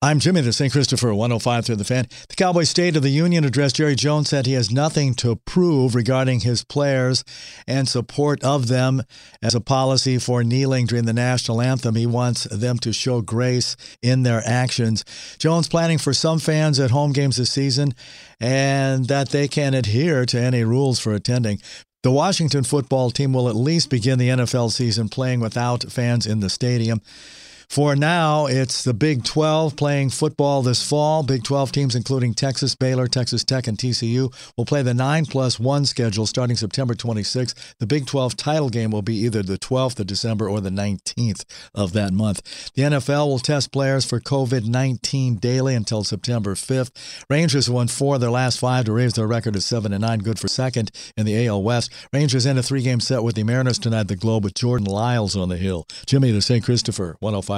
I'm Jimmy the St. Christopher 105 through the fan. The Cowboys State of the Union address Jerry Jones said he has nothing to prove regarding his players and support of them as a policy for kneeling during the national anthem. He wants them to show grace in their actions. Jones planning for some fans at home games this season and that they can adhere to any rules for attending. The Washington football team will at least begin the NFL season playing without fans in the stadium. For now, it's the Big 12 playing football this fall. Big 12 teams, including Texas, Baylor, Texas Tech, and TCU, will play the 9 plus 1 schedule starting September 26th. The Big 12 title game will be either the 12th of December or the 19th of that month. The NFL will test players for COVID 19 daily until September 5th. Rangers won four of their last five to raise their record to 7 and 9, good for second in the AL West. Rangers end a three game set with the Mariners tonight at the Globe with Jordan Lyles on the hill. Jimmy to St. Christopher, 105